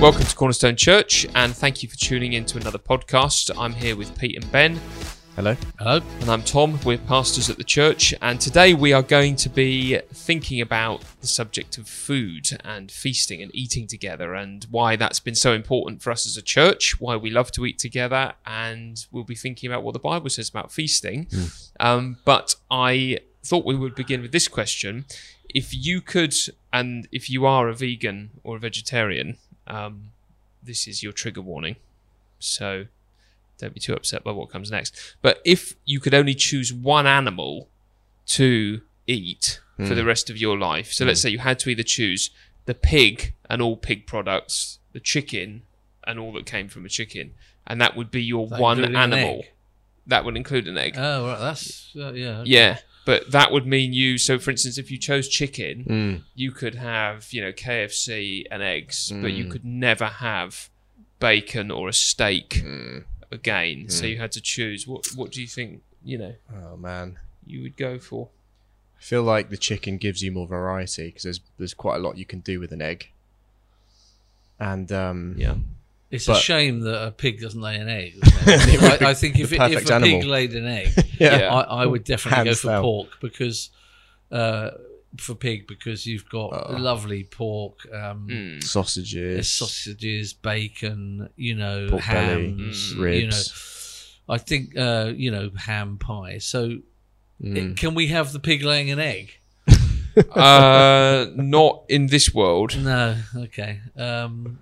Welcome to Cornerstone Church, and thank you for tuning in to another podcast. I'm here with Pete and Ben, Hello. Hello. and I'm Tom. We're pastors at the church, and today we are going to be thinking about the subject of food and feasting and eating together, and why that's been so important for us as a church, why we love to eat together, and we'll be thinking about what the Bible says about feasting. Um, but I thought we would begin with this question. If you could, and if you are a vegan or a vegetarian, um, this is your trigger warning. So don't be too upset by what comes next. But if you could only choose one animal to eat for the rest of your life, so let's say you had to either choose the pig and all pig products, the chicken and all that came from a chicken, and that would be your That one including an animal. That would include an egg. Oh, right. That's uh, yeah. Yeah, but that would mean you. So, for instance, if you chose chicken, Mm. you could have you know KFC and eggs, but you Mm. could never have bacon or a steak Mm. again. So Mm. you had to choose. What What do you think? You know, Oh man, you would go for. I feel like the chicken gives you more variety because there's there's quite a lot you can do with an egg. And um, Yeah, It's a shame that a pig doesn't lay an egg. isn't it? I, I think if, it, if a animal. pig laid an egg, Yeah. I, I would definitely Hands go for down. pork because uh, for pig because you've got Oh. lovely pork, um, Mm. sausages, sausages, bacon, you know, Pork belly, hams, mm, you know. ribs. I think uh, you know ham pie. So Mm. can we have the pig laying an egg? uh, not in this world. No, okay. Um,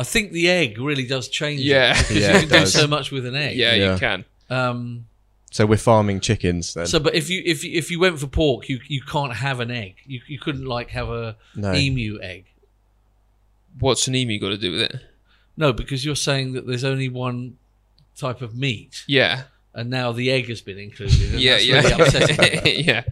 I think the egg really does change. it, Yeah. because Yeah, you it can do does. so much with an egg. Yeah, Yeah. you can. Um, So we're farming chickens then. so, but if you if you, if you went for pork, you you can't have an egg. You you couldn't like have a no. emu egg. What's an emu got to do with it? No, because you're saying that there's only one type of meat, Yeah, and now the egg has been included. and yeah, that's yeah, really upsetting. yeah.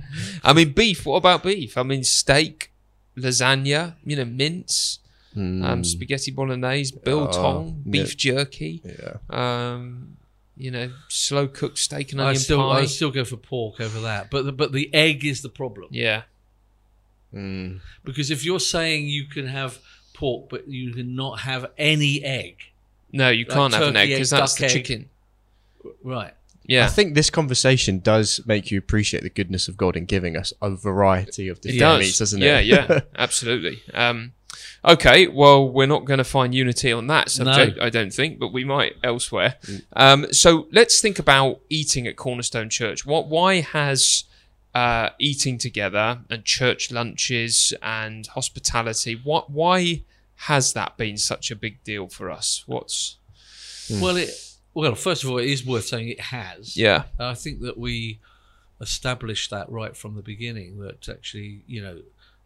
I mean, beef. What about beef? I mean, steak, lasagna. You know, mince. Mm. um, spaghetti bolognese, biltong, Oh, beef yeah. jerky, yeah. um, you know, slow cooked steak and I onion still pie. I still go for pork over that. But the, but the egg is the problem. yeah, Mm. Because if you're saying you can have pork, but you cannot have any egg, no, you Like can't have an egg because that's the egg. chicken. right? Yeah, I think this conversation does make you appreciate the goodness of God in giving us a variety of different does. meats, doesn't it? yeah, yeah, absolutely. Um, okay, well, we're not going to find unity on that subject, I don't think, but we might elsewhere. Mm. Um, so let's think about eating at Cornerstone Church. What? Why has uh, eating together and church lunches and hospitality? What? Why has that been such a big deal for us? What's? Mm. Well, it well first of all, it is worth saying it has. Yeah, I think that we established that right from the beginning. That actually, you know,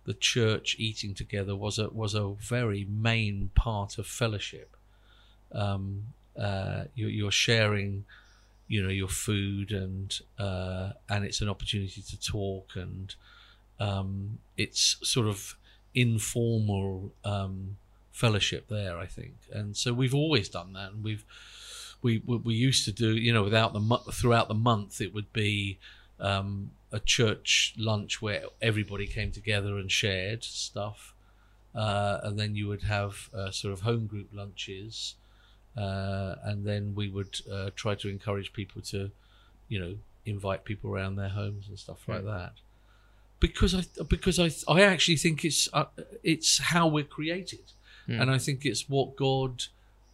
the church eating together was a was a very main part of fellowship. Um, uh, you, you're sharing, you know, your food and uh, and it's an opportunity to talk and um, it's sort of informal um, fellowship there. I think, and so we've always done that, and we've we we, we used to do you know without the throughout the month it would be um, a church lunch where everybody came together and shared stuff, uh, and then you would have uh, sort of home group lunches, uh, and then we would uh, try to encourage people to, you know, invite people around their homes and stuff like that. Because I because I I actually think it's uh, it's how we're created, Hmm. and I think it's what God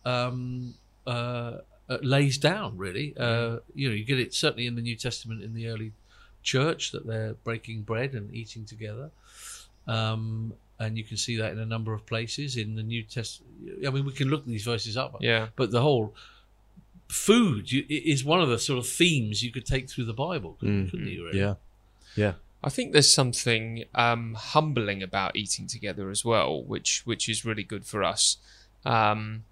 um, uh, uh, lays down. Really, uh, you know, you get it certainly in the New Testament in the early church that they're breaking bread and eating together. Um, and you can see that in a number of places in the New Testament. I mean, we can look these verses up, yeah, but the whole food you, is one of the sort of themes you could take through the Bible, couldn't, Mm. couldn't you? Really? Yeah. Yeah. I think there's something um, humbling about eating together as well, which which is really good for us. Um,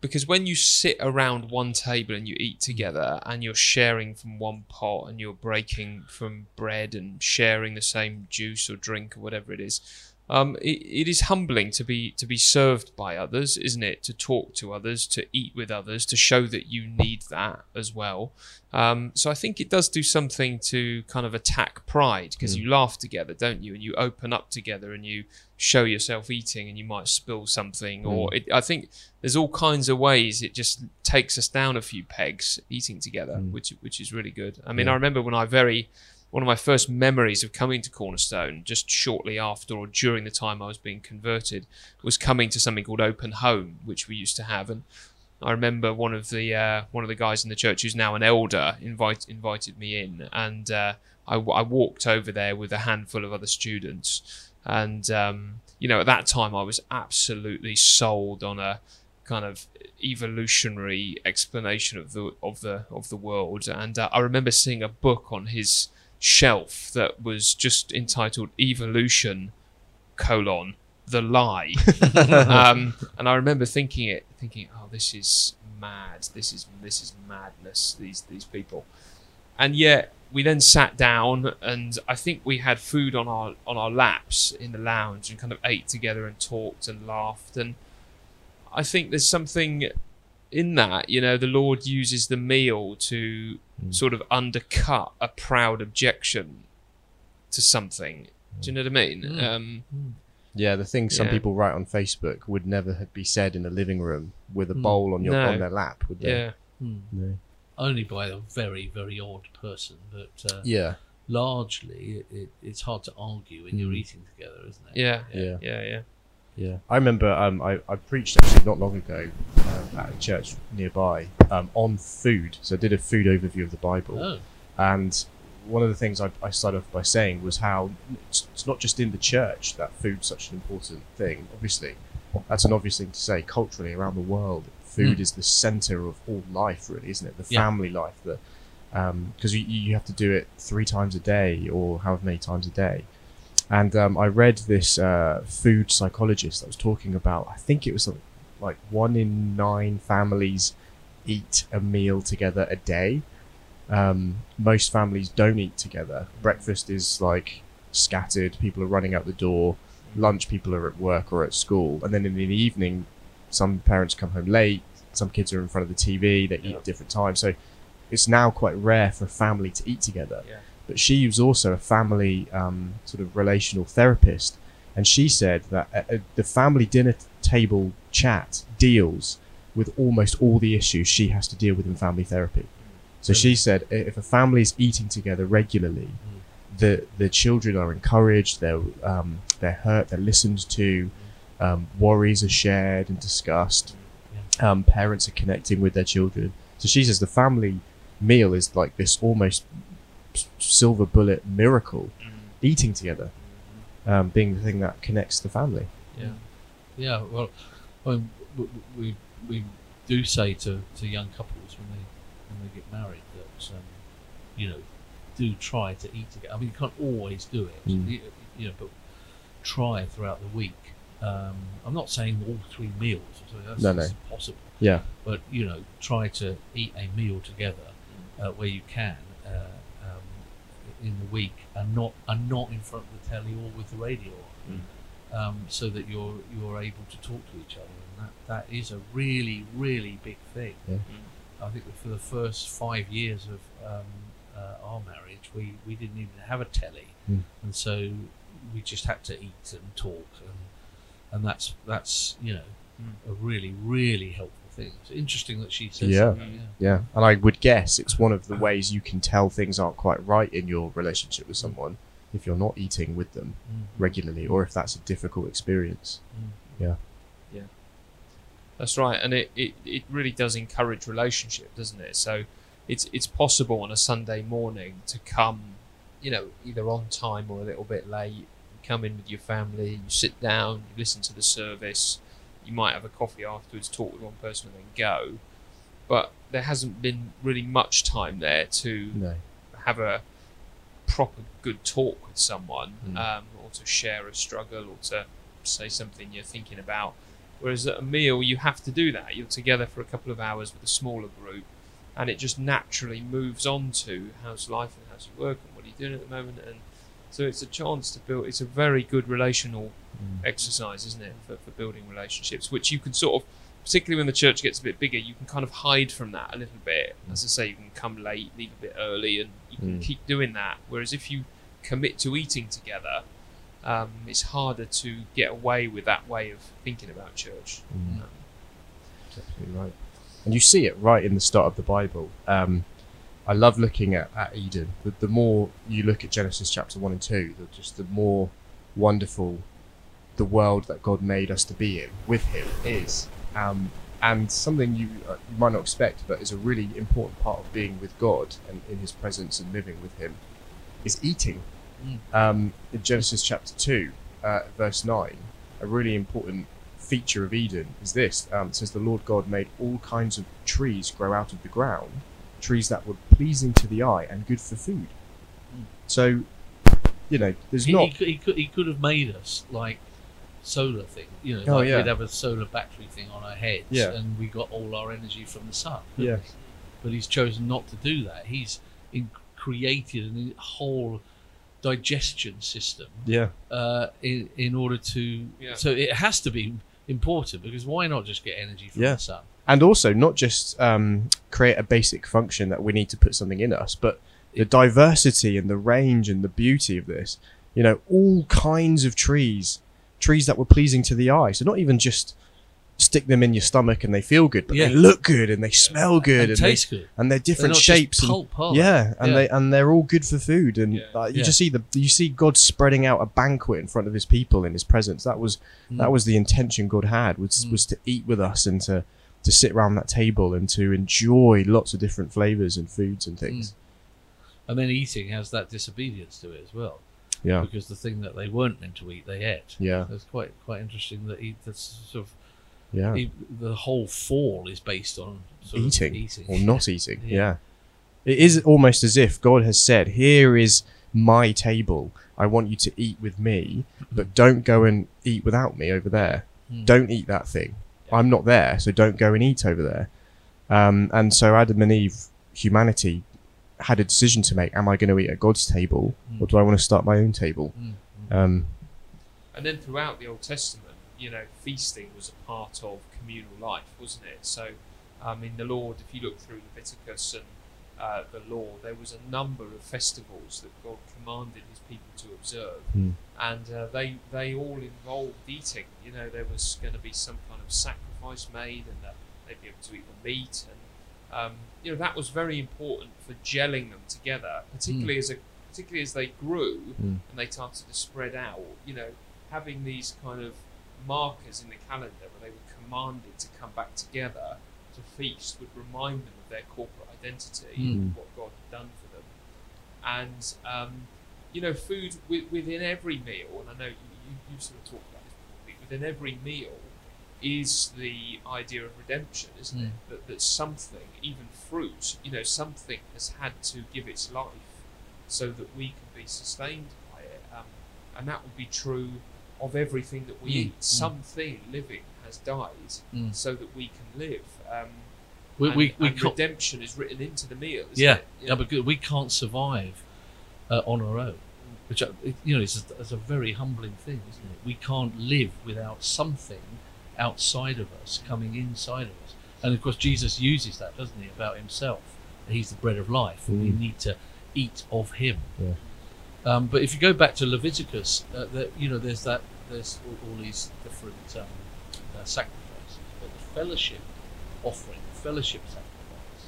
because when you sit around one table and you eat together and you're sharing from one pot and you're breaking from bread and sharing the same juice or drink or whatever it is, um, it, it is humbling to be to be served by others, isn't it? To talk to others, to eat with others, to show that you need that as well. Um, so I think it does do something to kind of attack pride because Mm. you laugh together, don't you? And you open up together and you show yourself eating, and you might spill something, or it, I think there's all kinds of ways it just takes us down a few pegs eating together, Mm. which which is really good. I mean, Yeah. I remember when I very one of my first memories of coming to Cornerstone, just shortly after or during the time I was being converted, was coming to something called Open Home, which we used to have. And I remember one of the uh, one of the guys in the church who's now an elder invite, invited me in, and uh, I, I walked over there with a handful of other students, and um, you know at that time I was absolutely sold on a kind of evolutionary explanation of the of the of the world, and uh, I remember seeing a book on his shelf that was just entitled Evolution colon the lie. Um, and I remember thinking it thinking oh this is mad. This is this is madness these these people. And yet we then sat down and I think we had food on our on our laps in the lounge and kind of ate together and talked and laughed. And I think there's something in that you know the Lord uses the meal to Mm. sort of undercut a proud objection to something do you know what I mean Mm. um, Yeah, the things some Yeah. people write on Facebook would never have- be said in a living room with a Mm. bowl on your No. on their lap, would they? yeah Hmm. No. Only by a very, very odd person, but uh, Yeah. largely it, it, it's hard to argue when you're Mm. eating together, isn't it? yeah Yeah. yeah yeah Yeah, I remember um, I, I preached actually not long ago um, at a church nearby um, on food. So I did a food overview of the Bible, Oh, and one of the things I, I started off by saying was how it's, it's not just in the church that food's such an important thing. Obviously, that's an obvious thing to say. Culturally, around the world, food Mm. is the center of all life, really, isn't it? The Yeah. family life, the because you, you have to do it three times a day or however many times a day. And um, I read this uh, food psychologist that was talking about. I think it was something like one in nine families eat a meal together a day. Um, most families don't eat together. Breakfast is like scattered. People are running out the door. Lunch, people are at work or at school, and then in the evening, some parents come home late. Some kids are in front of the TV. They eat at different times. So it's now quite rare for a family to eat together. Yeah. But she was also a family um, sort of relational therapist, and she said that uh, uh, the family dinner table chat deals with almost all the issues she has to deal with in family therapy. So she said if a family is eating together regularly, the the children are encouraged, they're um, they're hurt, they're listened to, um, worries are shared and discussed. Um, parents are connecting with their children. So she says the family meal is like this almost silver bullet miracle, eating together, um, being the thing that connects the family. yeah yeah. Well, I w- w- we we do say to, to young couples when they when they get married that um, you know do try to eat together. I mean, you can't always do it, Mm. you, you know, but try throughout the week. Um, I'm not saying all three meals. so That's, No, no. that's impossible. Yeah. but you know, try to eat a meal together uh, where you can uh, in the week, and not and not in front of the telly or with the radio on, um, so that you're you're able to talk to each other, and that that is a really really big thing. Yeah. I think that for the first five years of um, uh, our marriage, we we didn't even have a telly, Mm. and so we just had to eat and talk, and and that's that's you know Mm. a really really helpful thing. It's interesting that she says Yeah. that, yeah. Yeah, and I would guess it's one of the ways you can tell things aren't quite right in your relationship with someone if you're not eating with them Mm. regularly, or if that's a difficult experience. Yeah, yeah, that's right, and it, it, it really does encourage relationship, doesn't it? So it's it's possible on a Sunday morning to come, you know, either on time or a little bit late. You come in with your family, you sit down, you listen to the service, you might have a coffee afterwards, talk with one person, and then go. But there hasn't been really much time there to No. have a proper good talk with someone, Mm. um, or to share a struggle, or to say something you're thinking about. Whereas at a meal, you have to do that. You're together for a couple of hours with a smaller group, and it just naturally moves on to how's life and how's your work and what are you doing at the moment. And so it's a chance to build. It's a very good relational exercise, isn't it, for, for building relationships, which you can sort of, particularly when the church gets a bit bigger, you can kind of hide from that a little bit. As I say, you can come late, leave a bit early, and you can Mm. keep doing that. Whereas if you commit to eating together, um, it's harder to get away with that way of thinking about church. Mm. Um, Absolutely right. And you see it right in the start of the Bible. Um, I love looking at, at Eden. The, the more you look at Genesis chapter 1 and 2, the, just the more wonderful the world that God made us to be in with Him is. Um, and something you, uh, you might not expect, but is a really important part of being with God and in His presence and living with Him, is eating. Mm. Um, in Genesis chapter 2, uh, verse 9, a really important feature of Eden is this. Um, it says the Lord God made all kinds of trees grow out of the ground, trees that were pleasing to the eye and good for food. Mm. So, you know, there's he, not. he, he, could, he could have made us like solar thing, you know, Oh, like yeah. we'd have a solar battery thing on our heads, Yeah. and we got all our energy from the sun. Yeah. but he's chosen not to do that. He's in, created a whole digestion system Yeah, uh, in in order to. Yeah. So it has to be important because why not just get energy from Yeah. the sun? and also not just um, create a basic function that we need to put something in us, but the diversity and the range and the beauty of this. You know, all kinds of trees, trees that were pleasing to the eye. So not even just stick them in your stomach and they feel good, but Yeah. they look good and they smell good and and, taste they, good. and they're They're different not shapes. and, pulp, they? yeah, and Yeah. they and they're all good for food. And Yeah. like, you just see the you see God spreading out a banquet in front of His people in His presence. That was that Mm. was the intention God had was Mm. was to eat with us and to to sit around that table and to enjoy lots of different flavors and foods and things. And then eating has that disobedience to it as well, Yeah, because the thing that they weren't meant to eat, they ate. yeah, it's quite quite interesting that he, that's sort of yeah. he, the whole fall is based on sort of eating, eating or not eating. Yeah. yeah. It is almost as if God has said, "Here is my table. I want you to eat with me, but don't go and eat without me over there. Mm. Don't eat that thing. I'm not there, so don't go and eat over there." Um, and so Adam and Eve, humanity, had a decision to make: Am I going to eat at God's table, Mm. or do I want to start my own table? Mm, mm. Um, And then throughout the Old Testament, you know, feasting was a part of communal life, wasn't it? So, um, in the Lord, if you look through Leviticus and uh, the law, there was a number of festivals that God commanded His people to observe, Hmm. and uh, they they all involved eating. You know, there was going to be some kind of sacrifice made, and that they'd be able to eat the meat, and um, you know that was very important for gelling them together, particularly as a particularly as they grew Mm. and they started to spread out. You know, having these kind of markers in the calendar where they were commanded to come back together to feast would remind them of their corporate identity Mm. and what God had done for them. And um, you know, food wi- within every meal, and I know you, you, you sort of talked about this before, but within every meal is the idea of redemption, isn't it? Mm. That, that something, even fruit, you know, something has had to give its life so that we can be sustained by it. Um, and that would be true of everything that we Mm, eat. mm. Something living has died Mm. so that we can live. Um, We, and, we, we and redemption is written into the meal. Isn't yeah, it? yeah, because we can't survive uh, on our own. Which uh, you know, is a, is a very humbling thing, isn't it? We can't live without something outside of us coming inside of us. And of course, Jesus uses that, doesn't he, about himself? He's the bread of life, and we Mm. need to eat of him. Yeah. Um, but if you go back to Leviticus, uh, the, you know, there's that, there's all, all these different um, uh, sacrifices, but the fellowship offering, the fellowship sacrifice,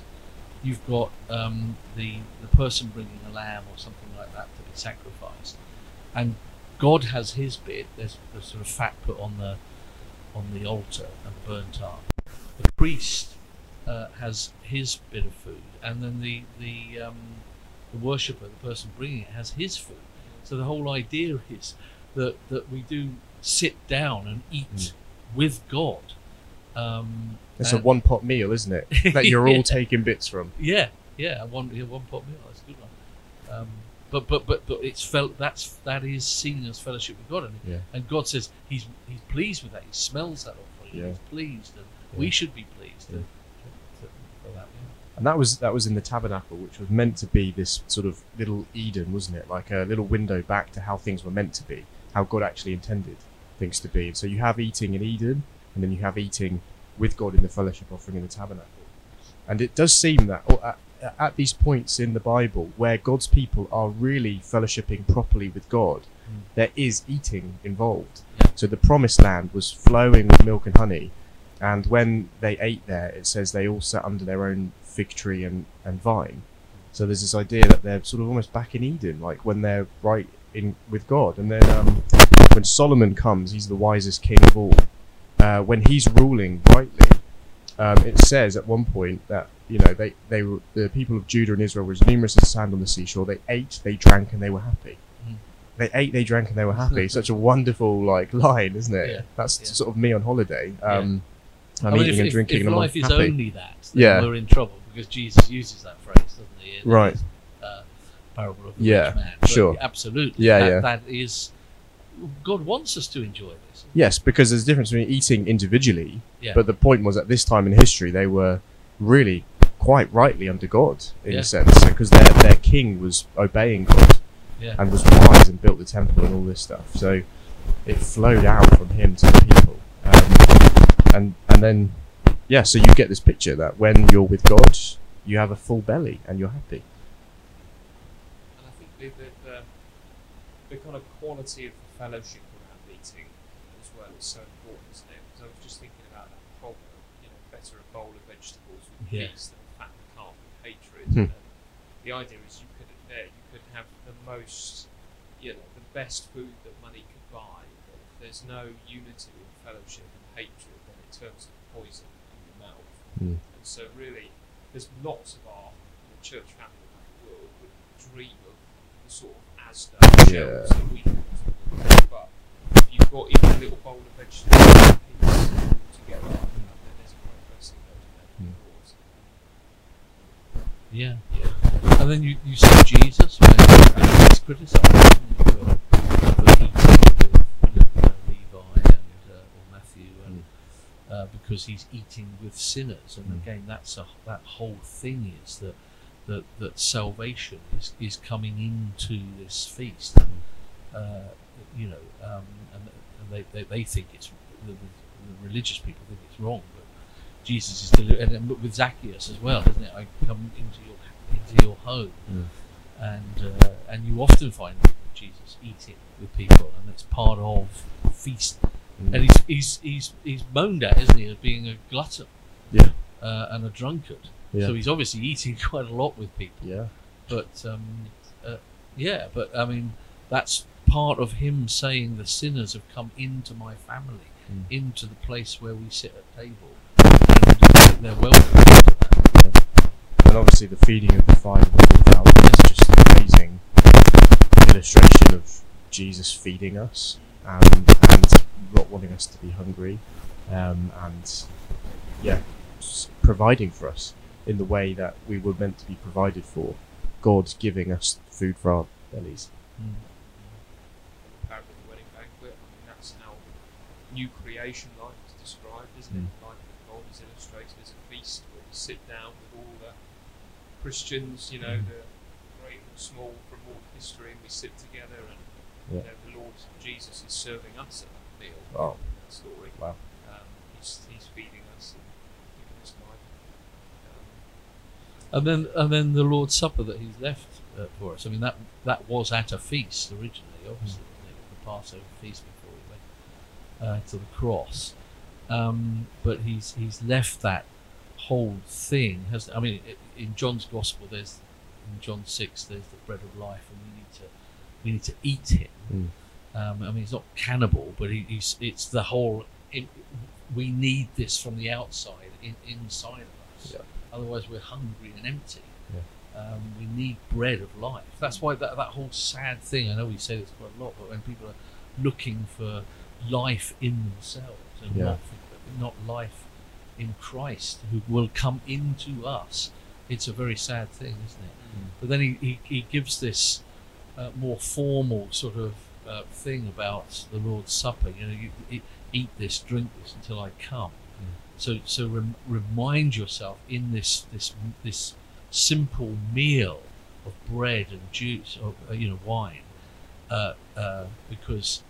you've got um, the the person bringing a lamb or something like that to be sacrificed, and God has His bit. There's, there's sort of fat put on the on the altar and burnt up. The priest uh, has his bit of food, and then the the um, the worshipper, the person bringing it, has his food. So the whole idea is that that we do sit down and eat Mm. with God. Um, it's a one pot meal, isn't it? That you're Yeah. all taking bits from. yeah, yeah, one yeah, one pot meal. That's a good one. Um, but but but but it's felt that's that is seen as fellowship with God, and Yeah. and God says He's He's pleased with that. He smells that offering. Yeah. He's pleased, and Yeah. we should be pleased to, that. And that was that was in the tabernacle, which was meant to be this sort of little Eden, wasn't it? Like a little window back to how things were meant to be, how God actually intended things to be. So you have eating in Eden, and then you have eating with God in the fellowship offering in the tabernacle. And it does seem that or uh, at, these points in the Bible where God's people are really fellowshipping properly with God, Mm. there is eating involved. Yeah. So the promised land was flowing with milk and honey. And when they ate there, it says they all sat under their own fig tree and, and vine. So there's this idea that they're sort of almost back in Eden, like when they're right in with God. And then um, when Solomon comes, he's the wisest king of all. Uh, when he's ruling rightly, um, it says at one point that you know they they were, the people of Judah and Israel were as numerous as sand on the seashore. They ate, they drank, and they were happy. Mm. They ate, they drank, and they were happy. Such a wonderful like line, isn't it? Yeah, That's yeah. sort of me on holiday. Um, I'm I mean, eating if, and drinking, if, and I'm life is happy. only that, then Yeah. we're in trouble because Jesus uses that phrase, doesn't he? in Right. his, Uh, parable of the Yeah, rich man. But sure. absolutely. Yeah, that, yeah. That is, God wants us to enjoy this. Yes, because there's a difference between eating individually, Yeah. but the point was at this time in history they were really quite rightly under God in Yeah. a sense, because their their king was obeying God yeah. and was wise and built the temple and all this stuff. So it flowed out from him to the people, um, and and then yeah, so you get this picture that when you're with God, you have a full belly and you're happy. And I think the, the, the, the kind of quality of the fellowship so important, isn't it? Because I was just thinking about that problem you know, better a bowl of vegetables with Yeah. peace than a fattened calf with hatred. Hmm. And the idea is you could you could have the most, you know, the best food that money could buy, but if there's no unity and fellowship and hatred, then it turns to poison in your mouth. Hmm. And so really, there's lots of our you know, church family around the world would dream of the sort of Asda Yeah. shelves that we have. But you've got even a little bowl of vegetables and peas all together, then there's a great blessing goes in Mm. doors. Yeah, yeah. And then you, you see Jesus when he's criticised isn't for, for eating with uh, Levi and uh, or Matthew, and uh, because he's eating with sinners. And Mm. again, that's a, that whole thing is that that, that salvation is, is coming into this feast. Uh, you know, um, and, and they, they, they think it's the, the, the religious people think it's wrong, but Jesus is deli- and, and with Zacchaeus as well, isn't it? I come into your into your home, Mm. and uh, and you often find Jesus eating with people, and it's part of the feast. Mm. And he's he's he's he's moaned at, isn't he, as being a glutton Yeah, uh, and a drunkard. yeah, So he's obviously eating quite a lot with people. yeah. But um, uh, yeah, but I mean, that's part of him saying the sinners have come into my family, Mm. into the place where we sit at table, and they're welcome. And obviously the feeding of the five and the four thousand is just an amazing illustration of Jesus feeding us and, and not wanting us to be hungry um, and yeah, providing for us in the way that we were meant to be provided for. God giving us food for our bellies. Mm. parable of the wedding banquet. I mean, that's how new creation life is described, isn't it? Life with God is illustrated as a feast where we sit down with all the Christians, you know, Mm. the great and small from all history, and we sit together, and Yeah. you know, the Lord Jesus is serving us at that meal. Oh. in that story. Wow. Um, he's, he's feeding us and giving us life. Um, And then and then the Lord's Supper that He's left uh, for us. I mean, that that was at a feast originally, obviously, wasn't the Passover feast before He went uh, to the cross. Um, but He's He's left that whole thing. Has I mean, in John's Gospel, there's in John six, there's the bread of life, and we need to we need to eat Him. Mm. Um, I mean, he's not cannibal, but he, he's it's the whole. It, we need this from the outside, in, inside of us. Yeah. Otherwise, we're hungry and empty. Yeah. Um, we need bread of life. That's why that, that whole sad thing. I know we say this quite a lot, but when people are looking for life in themselves and Yeah. not not life in Christ, who will come into us, it's a very sad thing, isn't it? But then he, he, he gives this uh, more formal sort of uh, thing about the Lord's Supper. You know, you, eat, eat this, drink this until I come. So so rem- remind yourself in this this this simple meal of bread and juice, of uh, you know wine, uh, uh, because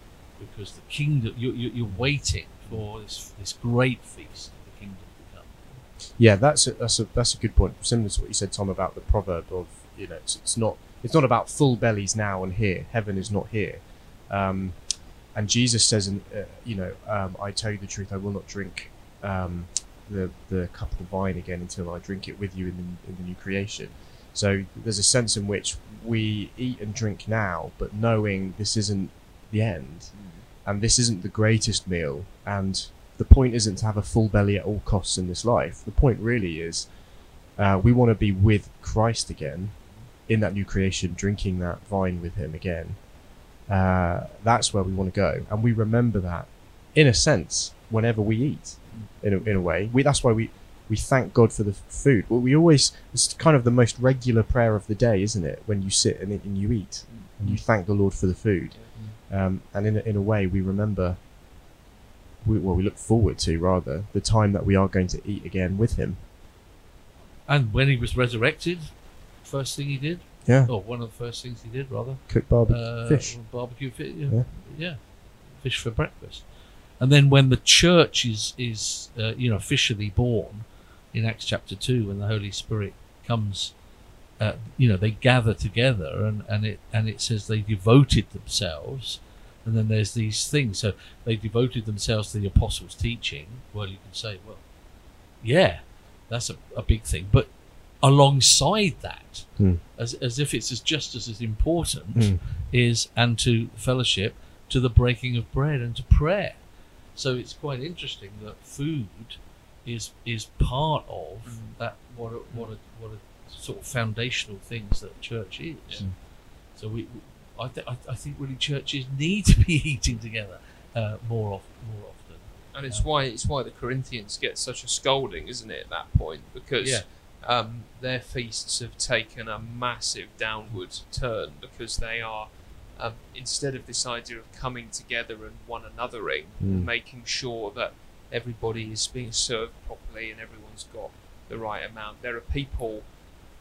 because the kingdom you, you, you're waiting for this this great feast of the kingdom to come. Yeah, that's a, that's a that's a good point. Similar to what you said, Tom, about the proverb of you know it's, it's not it's not about full bellies now and here. Heaven is not here. Um, and Jesus says, in, uh, you know, um, I tell you the truth, I will not drink um, the the cup of the vine again until I drink it with you in the, in the new creation. So there's a sense in which we eat and drink now, but knowing this isn't the end, and this isn't the greatest meal, and the point isn't to have a full belly at all costs in this life. The point really is uh, we want to be with Christ again in that new creation, drinking that vine with Him again. Uh, that's where we want to go, and we remember that, in a sense, whenever we eat. In a, in a way, we that's why we we thank God for the food. Well, we always it's kind of the most regular prayer of the day, isn't it? When you sit and, and you eat, and you thank the Lord for the food, um, and in a, in a way, we remember. We, well, we look forward to rather the time that we are going to eat again with Him. And when he was resurrected, first thing he did, Yeah, or one of the first things he did, rather, cook barbecue uh, fish. barbecue fish, yeah, Yeah. yeah. fish for breakfast. And then when the church is is uh, you know officially born in Acts chapter two, when the Holy Spirit comes, uh, you know they gather together, and, and it and it says they devoted themselves, and then there's these things. So they devoted themselves to the apostles' teaching. Well, you can say, well, yeah, that's a, a big thing, but alongside that, Hmm. as as if it's as just as, as important Hmm. is and to fellowship, to the breaking of bread and to prayer. So it's quite interesting that food is is part of Mm. that what a, what a, what a sort of foundational things that church is. Yeah. So we, we- I, th- I, I think really churches need to be eating together uh, more often. More often. and it's why it's why the Corinthians get such a scolding, isn't it? At that point, because Yeah. um, their feasts have taken a massive downward turn because they are um, instead of this idea of coming together and one anothering, Mm. making sure that everybody is being served properly and everyone's got the right amount. There are people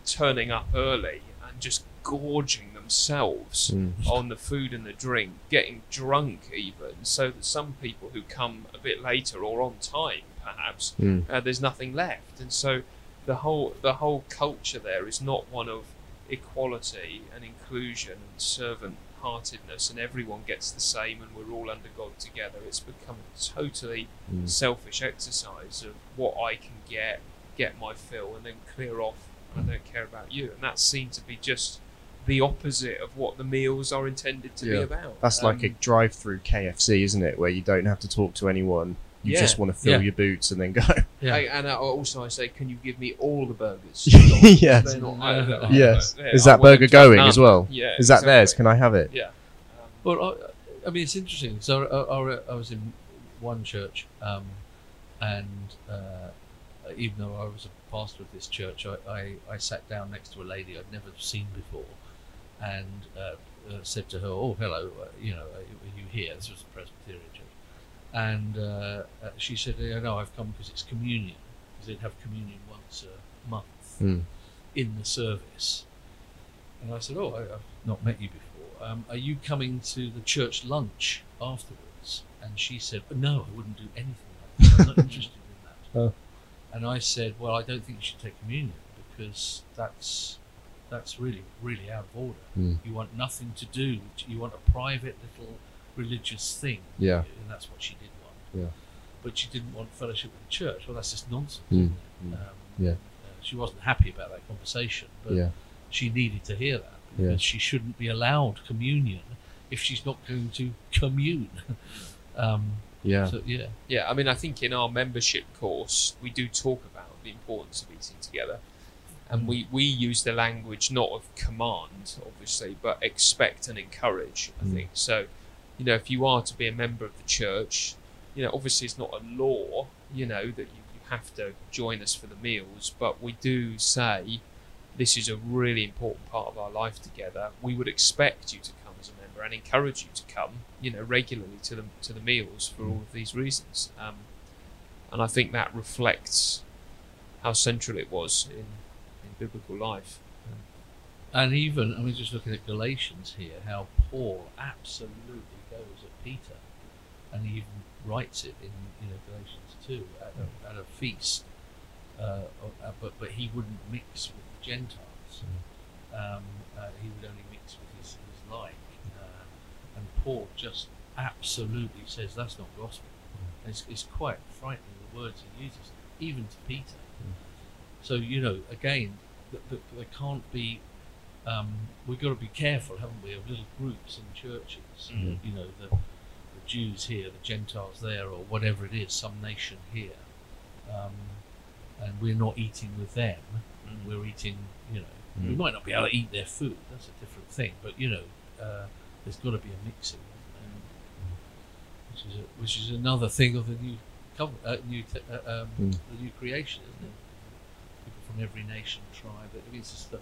turning up early and just gorging themselves Mm. on the food and the drink, getting drunk even, so that some people who come a bit later or on time, perhaps, Mm. uh, there's nothing left, and so the whole the whole culture there is not one of equality and inclusion and servant heartedness, and everyone gets the same, and we're all under God together. It's become a totally Mm. selfish exercise of what I can get, get my fill, and then clear off. I don't care about you, and that seemed to be just the opposite of what the meals are intended to be about. That's like a Um, drive-through KFC, isn't it? Where you don't have to talk to anyone. You Yeah. just want to fill Yeah. your boots and then go. Yeah. I, and I, also I say, can you give me all the burgers? Yeah. They're not- I- Uh, I- yes. yeah, Is that want burger going none. as well? Yeah. Is that theirs? Can I have it? Yeah. Um, Well, I, I mean, it's interesting. So I, I, I was in one church, um, and uh, even though I was a pastor of this church, I, I, I sat down next to a lady I'd never seen before, and uh, uh, said to her, "Oh, hello. Uh, you know, are you here?" This was a Presbyterian church, and uh, uh, she said, "Yeah, no, I've come because it's communion, because they'd have communion once a month." Mm. in the service. And I said, Oh, I, I've not met you before. Um, are you coming to the church lunch afterwards? And she said, No, I wouldn't do anything like that. I'm not interested in that. Oh. And I said, Well, I don't think you should take communion because that's that's really, really out of order. Mm. You want nothing to do, you want a private little religious thing. Yeah. And that's what she did want. Yeah. But she didn't want fellowship with the church. Well, that's just nonsense. Mm. Isn't. Um, Yeah. uh, she wasn't happy about that conversation, but Yeah. she needed to hear that Yeah. she shouldn't be allowed communion if she's not going to commune. um, Yeah. So yeah, Yeah, I mean, I think in our membership course, we do talk about the importance of eating together. And we, we use the language not of command, obviously, but expect and encourage, I Mm. think. So, you know, if you are to be a member of the church, you know, obviously it's not a law, you know, that you, you have to join us for the meals, but we do say this is a really important part of our life together. We would expect you to come as a member and encourage you to come, you know, regularly to the to the meals for all of these reasons. Um, and I think that reflects how central it was in, in biblical life. and even I mean, just looking at Galatians here, how Paul absolutely goes at Peter, and he even writes it in you know Galatians two at a, at a feast. Uh, uh, but but he wouldn't mix with the Gentiles. Um, uh, he would only mix with his, his like. Paul just absolutely says that's not gospel. It's, it's quite frightening the words he uses, even to Peter. So you know, again, th- th- there can't be. Um, we've got to be careful, haven't we, of little groups in churches. Mm. You know, the, the Jews here, the Gentiles there, or whatever it is, some nation here, um, and we're not eating with them. Mm. We're eating, you know, we Mm. might not be able to eat their food. That's a different thing. But you know, uh, there's got to be a mixing, um, which is a, which is another thing of the new cover, uh, new te- uh, um, Mm. the new creation, isn't it? People from every nation, tribe. I mean, it's just a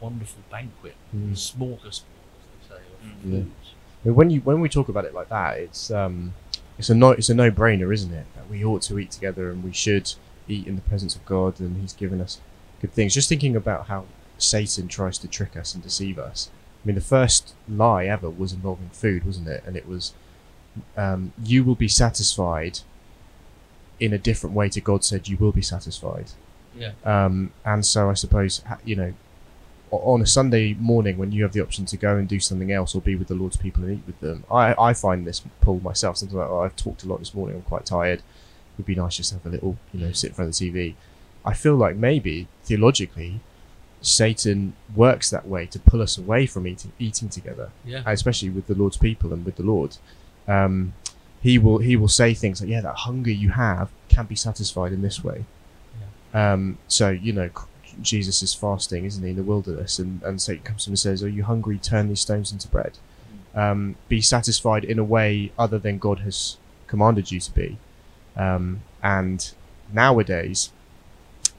wonderful banquet, Mm. smorgasbord, as they say, of Mm. Yeah. foods. I mean, when you when we talk about it like that, it's um, it's a no it's a no brainer, isn't it? That we ought to eat together and we should eat in the presence of God, and He's given us good things. Just thinking about how Satan tries to trick us and deceive us. I mean, the first lie ever was involving food, wasn't it? And it was, um, "You will be satisfied." In a different way to God said, "You will be satisfied." Yeah. Um, and so I suppose you know, on a Sunday morning when you have the option to go and do something else or be with the Lord's people and eat with them, I, I find this pull myself. Sometimes like, oh, I've talked a lot this morning. I'm quite tired. It would be nice just to have a little, you know, sit in front of the TV. I feel like maybe theologically, Satan works that way to pull us away from eating eating together, Yeah. especially with the Lord's people and with the Lord. Um, he will he will say things like, "Yeah, that hunger you have can't be satisfied in this way." Um, so you know, Jesus is fasting, isn't he, in the wilderness, and and Satan comes to him and says, "Are you hungry? Turn these stones into bread. Um, be satisfied in a way other than God has commanded you to be." Um, and nowadays,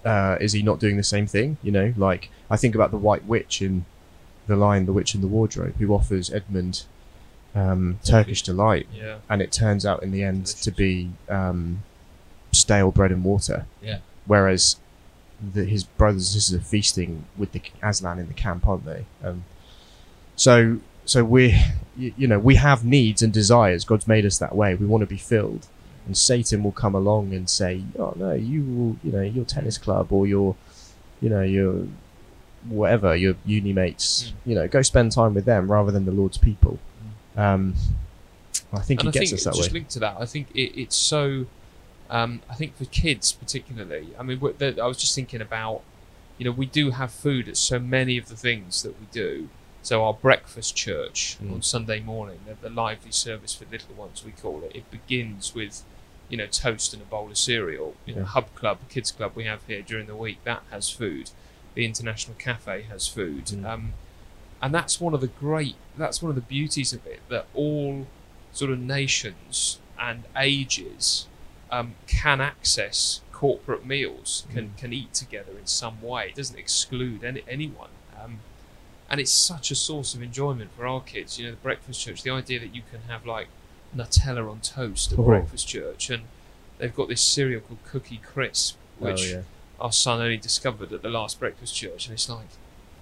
uh, is he not doing the same thing? You know, like I think about the White Witch in the Lion, the Witch, in the Wardrobe, who offers Edmund um, Turkish delight, Yeah. and it turns out in the end to be um, stale bread and water. Yeah. Whereas the, his brothers and sisters are feasting with the Aslan in the camp, aren't they? Um, so, so we, you, you know, we have needs and desires. God's made us that way. We want to be filled, and Satan will come along and say, "Oh no, you will, you know, your tennis club or your, you know, your." Whatever your uni mates, you know, go spend time with them rather than the Lord's people. Um, I think and he I gets think us that just way. linked to that, I think it, it's so. Um, I think for kids particularly. I mean, the, I was just thinking about. You know, we do have food at so many of the things that we do. So our breakfast church Mm. on Sunday morning, the, the lively service for little ones, we call it. It begins with, you know, toast and a bowl of cereal. You know, Yeah. Hub Club, kids club we have here during the week that has food. The International Cafe has food. Mm. Um, and that's one of the great that's one of the beauties of it that all sort of nations and ages um, can access corporate meals can Mm. can eat together in some way it doesn't exclude any, anyone um, and it's such a source of enjoyment for our kids you know the breakfast church the idea that you can have like Nutella on toast at Oh. breakfast church and they've got this cereal called Cookie Crisp which oh, yeah. our son only discovered at the last breakfast church, and it's like,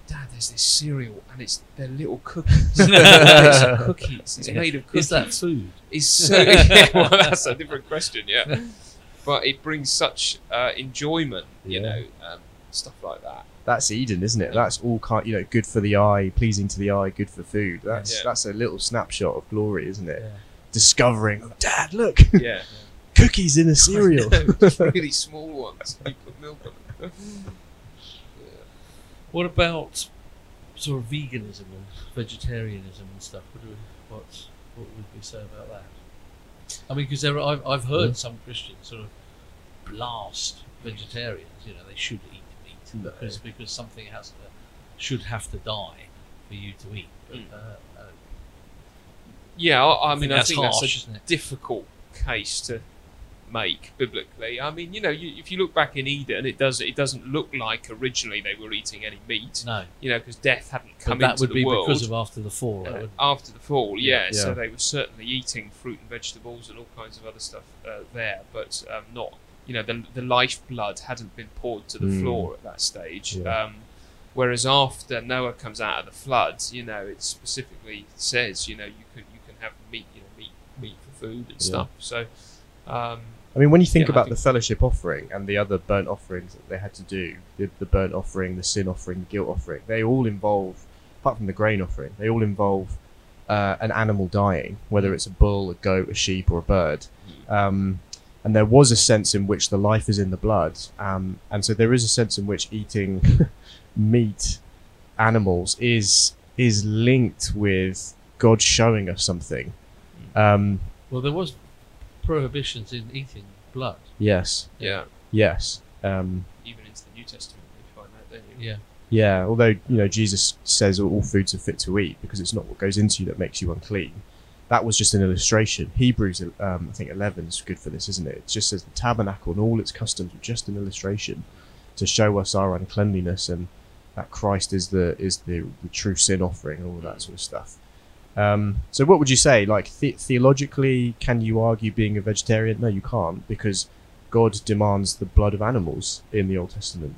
Dad, there's this cereal, and it's they're little cookies. it's cookies. It's Yeah. made of cookies. Is that food? It's so. yeah, well, that's a different question. Yeah, but it brings such uh, enjoyment. You Yeah. know, um, stuff like that. That's Eden, isn't it? That's all kind, you know, good for the eye, pleasing to the eye, good for food. That's Yeah. that's a little snapshot of glory, isn't it? Yeah. Discovering, oh, Dad, look, Yeah, cookies in a cereal. Just really small ones. You put milk on them. What about sort of veganism and vegetarianism and stuff? What, do we, what, what would we say about that? I mean, because I've, I've heard Yeah. some Christians sort of blast vegetarians. You know, they should eat meat No. because because something has to should have to die for you to eat. But Mm. uh, uh, Yeah, I, I mean, I that's think harsh, that's a difficult case to make biblically. I mean, you know, you, if you look back in Eden, it does it doesn't look like originally they were eating any meat. No, You know, because death hadn't come but that into would the be world because of after the fall. uh, after the fall. Yeah, Yeah. so they were certainly eating fruit and vegetables and all kinds of other stuff uh, there, but um, not. You know, the the lifeblood hadn't been poured to the Mm. floor at that stage. Yeah. Um, Whereas after Noah comes out of the flood, you know, it specifically says, you know, you can you can have meat, you know, meat, meat for food and Yeah. stuff. So, um, I mean, when you think Yeah, about think- the fellowship offering and the other burnt offerings that they had to do, the, the burnt offering, the sin offering, the guilt offering, they all involve, apart from the grain offering, they all involve uh, an animal dying, whether it's a bull, a goat, a sheep, or a bird. Um, and there was a sense in which the life is in the blood, um, and so there is a sense in which eating meat animals is is linked with God showing us something. Um, Well, there was prohibitions in eating blood. yes, yeah, yes. Um, even into the New Testament, you find that, don't you? Yeah. Yeah, although you know Jesus says all foods are fit to eat because it's not what goes into you that makes you unclean. That was just an illustration. Hebrews, um, I think eleven is good for this, isn't it? It just says the tabernacle and all its customs were just an illustration to show us our uncleanliness and that Christ is the is the, the true sin offering and all that sort of stuff. Um, so, what would you say? Like the- theologically, can you argue being a vegetarian? No, you can't because God demands the blood of animals in the Old Testament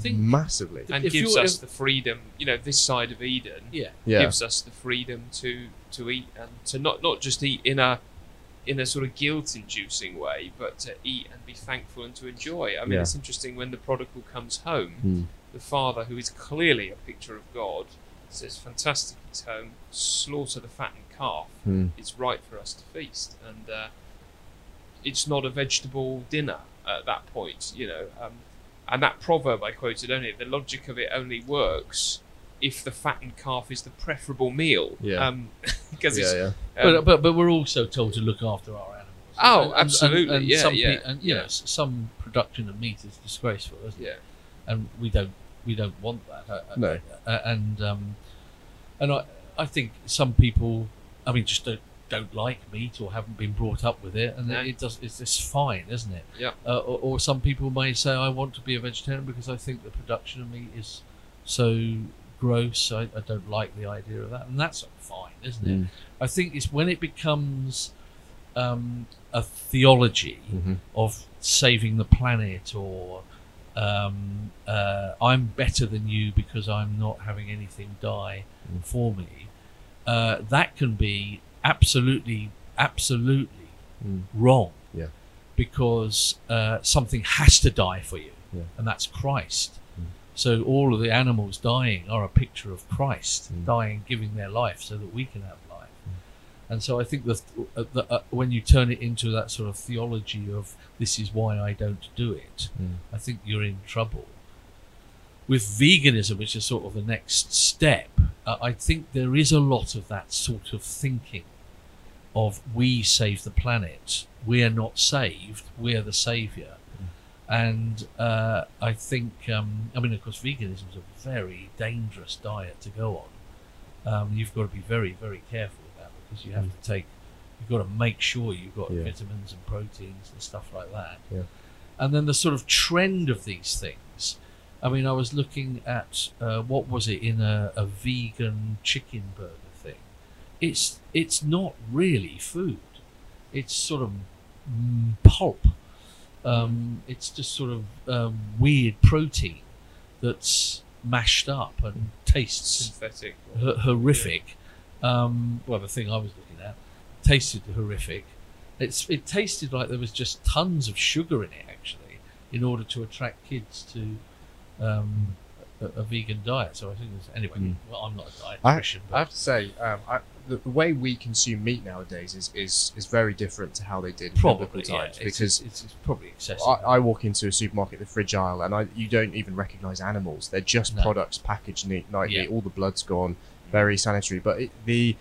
think- massively. And If gives you're- us if- the freedom, you know, this side of Eden Yeah. Yeah. gives us the freedom to to eat and to not not just eat in a in a sort of guilt-inducing way, but to eat and be thankful and to enjoy. I mean, Yeah. it's interesting when the prodigal comes home, Hmm. the father, who is clearly a picture of God, says, "Fantastic, he's home. Slaughter the fattened calf. Hmm. It's right for us to feast." And uh, it's not a vegetable dinner at that point, you know. Um, and that proverb I quoted only, the logic of it only works if the fattened calf is the preferable meal. Yeah. Um, because yeah, it's yeah. um, but, but but we're also told to look after our animals. Oh, absolutely. Yeah, some yeah, pe- and you yeah. know, some production of meat is disgraceful, isn't it? yeah, And we don't we don't want that. Uh, uh, No. uh, and um, and I I think some people, I mean, just don't don't like meat or haven't been brought up with it, and No. it does it's just fine, isn't it? Yeah. Uh, or, or some people may say, I want to be a vegetarian because I think the production of meat is so gross. I, I don't like the idea of that, and that's fine, isn't it? Mm. I think it's when it becomes um, a theology Mhm. of saving the planet or um, uh, I'm better than you because I'm not having anything die Mm. for me. Uh, that can be absolutely, absolutely Mm. wrong. Yeah. Because uh, something has to die for you, Yeah. and that's Christ. Mm. So all of the animals dying are a picture of Christ Mm. dying, giving their life so that we can have. And so I think that uh, uh, when you turn it into that sort of theology of this is why I don't do it, Mm. I think you're in trouble. With veganism, which is sort of the next step, uh, I think there is a lot of that sort of thinking of we save the planet, we're not saved, we're the savior. And uh, I think, um, I mean, of course, veganism is a very dangerous diet to go on. Um, you've got to be very, very careful because you have Mm. to take, you've got to make sure you've got Yeah. vitamins and proteins and stuff like that. Yeah. And then the sort of trend of these things. I mean, I was looking at uh, what was it in a, a vegan chicken burger thing. It's it's not really food. It's sort of mm, pulp. Um, it's just sort of um, weird protein that's mashed up and tastes synthetic. h- horrific. Um, well, the thing I was looking at tasted horrific. It's it tasted like there was just tons of sugar in it actually, in order to attract kids to um, a, a vegan diet. So I think it's, anyway. Mm. Well, I'm not a I, dietitian, I but have to say, um, I, the, the way we consume meat nowadays is, is, is very different to how they did in probably yeah, times. it's, because it's, it's probably excessive. I, I walk into a supermarket, the fridge aisle, and I, you don't even recognise animals. They're just No. products packaged neat, neatly. Yeah. All the blood's gone, very sanitary. But it, the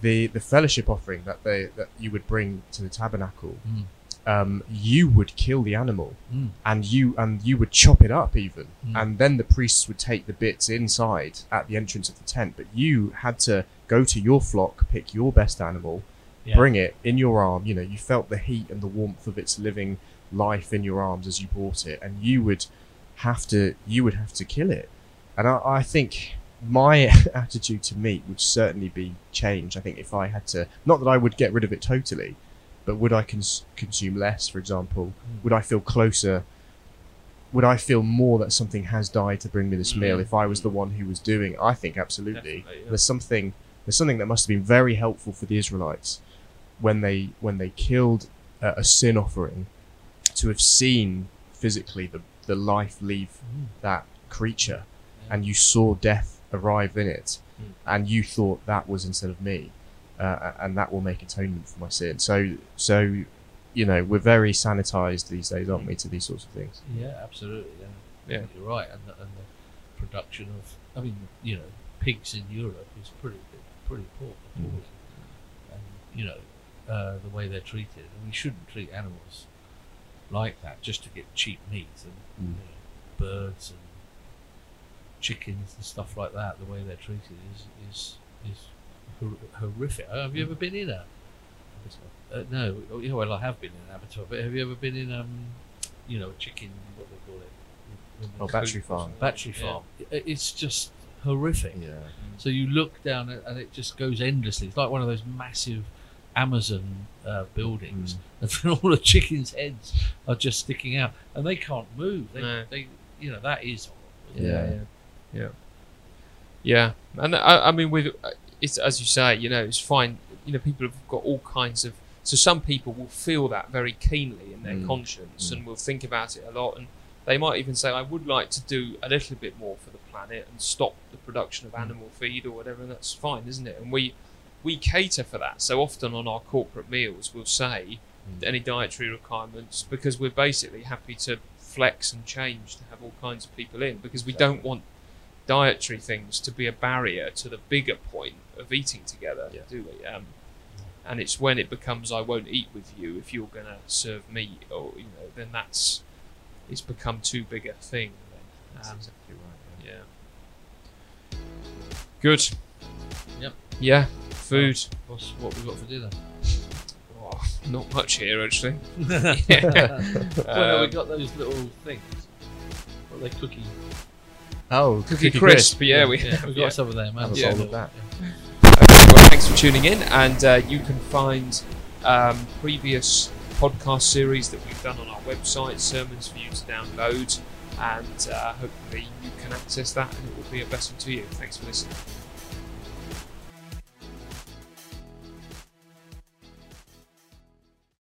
the the fellowship offering that they that you would bring to the tabernacle, Mm. um, you would kill the animal Mm. and you and you would chop it up even, Mm. and then the priests would take the bits inside at the entrance of the tent. But you had to go to your flock, pick your best animal, Yeah. bring it in your arm. You know, you felt the heat and the warmth of its living life in your arms as you brought it, and you would have to you would have to kill it. And I, I think my attitude to meat would certainly be changed. I think if I had to, not that I would get rid of it totally, but would I cons- consume less, for example? Mm. Would I feel closer? Would I feel more that something has died to bring me this meal Mm. if I was the one who was doing it? I think absolutely. Yeah. There's something there's something that must have been very helpful for the Israelites when they when they killed a, a sin offering to have seen physically the, the life leave that creature and you saw death arrive in it Mm. and you thought that was instead of me uh, and that will make atonement for my sin so so you know we're very sanitized these days aren't we to these sorts of things Yeah, absolutely. Yeah, Yeah. you're right. And the, and the production of, I mean, you know, pigs in Europe is pretty pretty poor, Mm. and you know uh, the way they're treated. And we shouldn't treat animals like that just to get cheap meat and Mm. you know, birds and chickens and stuff like that. The way they're treated is is is hor- horrific. Have you ever been in a? Uh, no, oh, yeah, well, I have been in an abattoir, but have you ever been in um, you know, a chicken? What they call it? When Oh, battery farm. Battery farm. I- It's just horrific. yeah So you look down and it just goes endlessly. It's like one of those massive Amazon uh, buildings, Mm. and all the chickens' heads are just sticking out, and they can't move. They, No. they you know, that is horrible. Yeah. yeah, yeah, yeah. And I, I mean, with it's as you say, you know, it's fine. You know, people have got all kinds of. So some people will feel that very keenly in their Mm. conscience Mm. and will think about it a lot, and they might even say, "I would like to do a little bit more for the planet and stop the production of animal feed or whatever." And that's fine, isn't it? And we we cater for that. So often on our corporate meals, we'll say Mm. any dietary requirements because we're basically happy to flex and change to have all kinds of people in because we don't want dietary things to be a barrier to the bigger point of eating together, Yeah. do we? Um, and it's when it becomes I won't eat with you if you're going to serve meat, or you know, then that's it's become too big a thing. that's Um, exactly right yeah. yeah. Good. Yep. Yeah. Food. What's what we got for dinner? Oh, not much here actually. well, no, we Um, got those little things. What are they cookie? Oh Cookie, crisp. Yeah, we yeah, we got yeah. some of them. Have a bowl we? of that. Yeah. Okay, well, thanks for tuning in, and uh, you can find um, previous podcast series that we've done on our website, sermons for you to download, and uh, hopefully you can access that and it will be a blessing to you. Thanks for listening.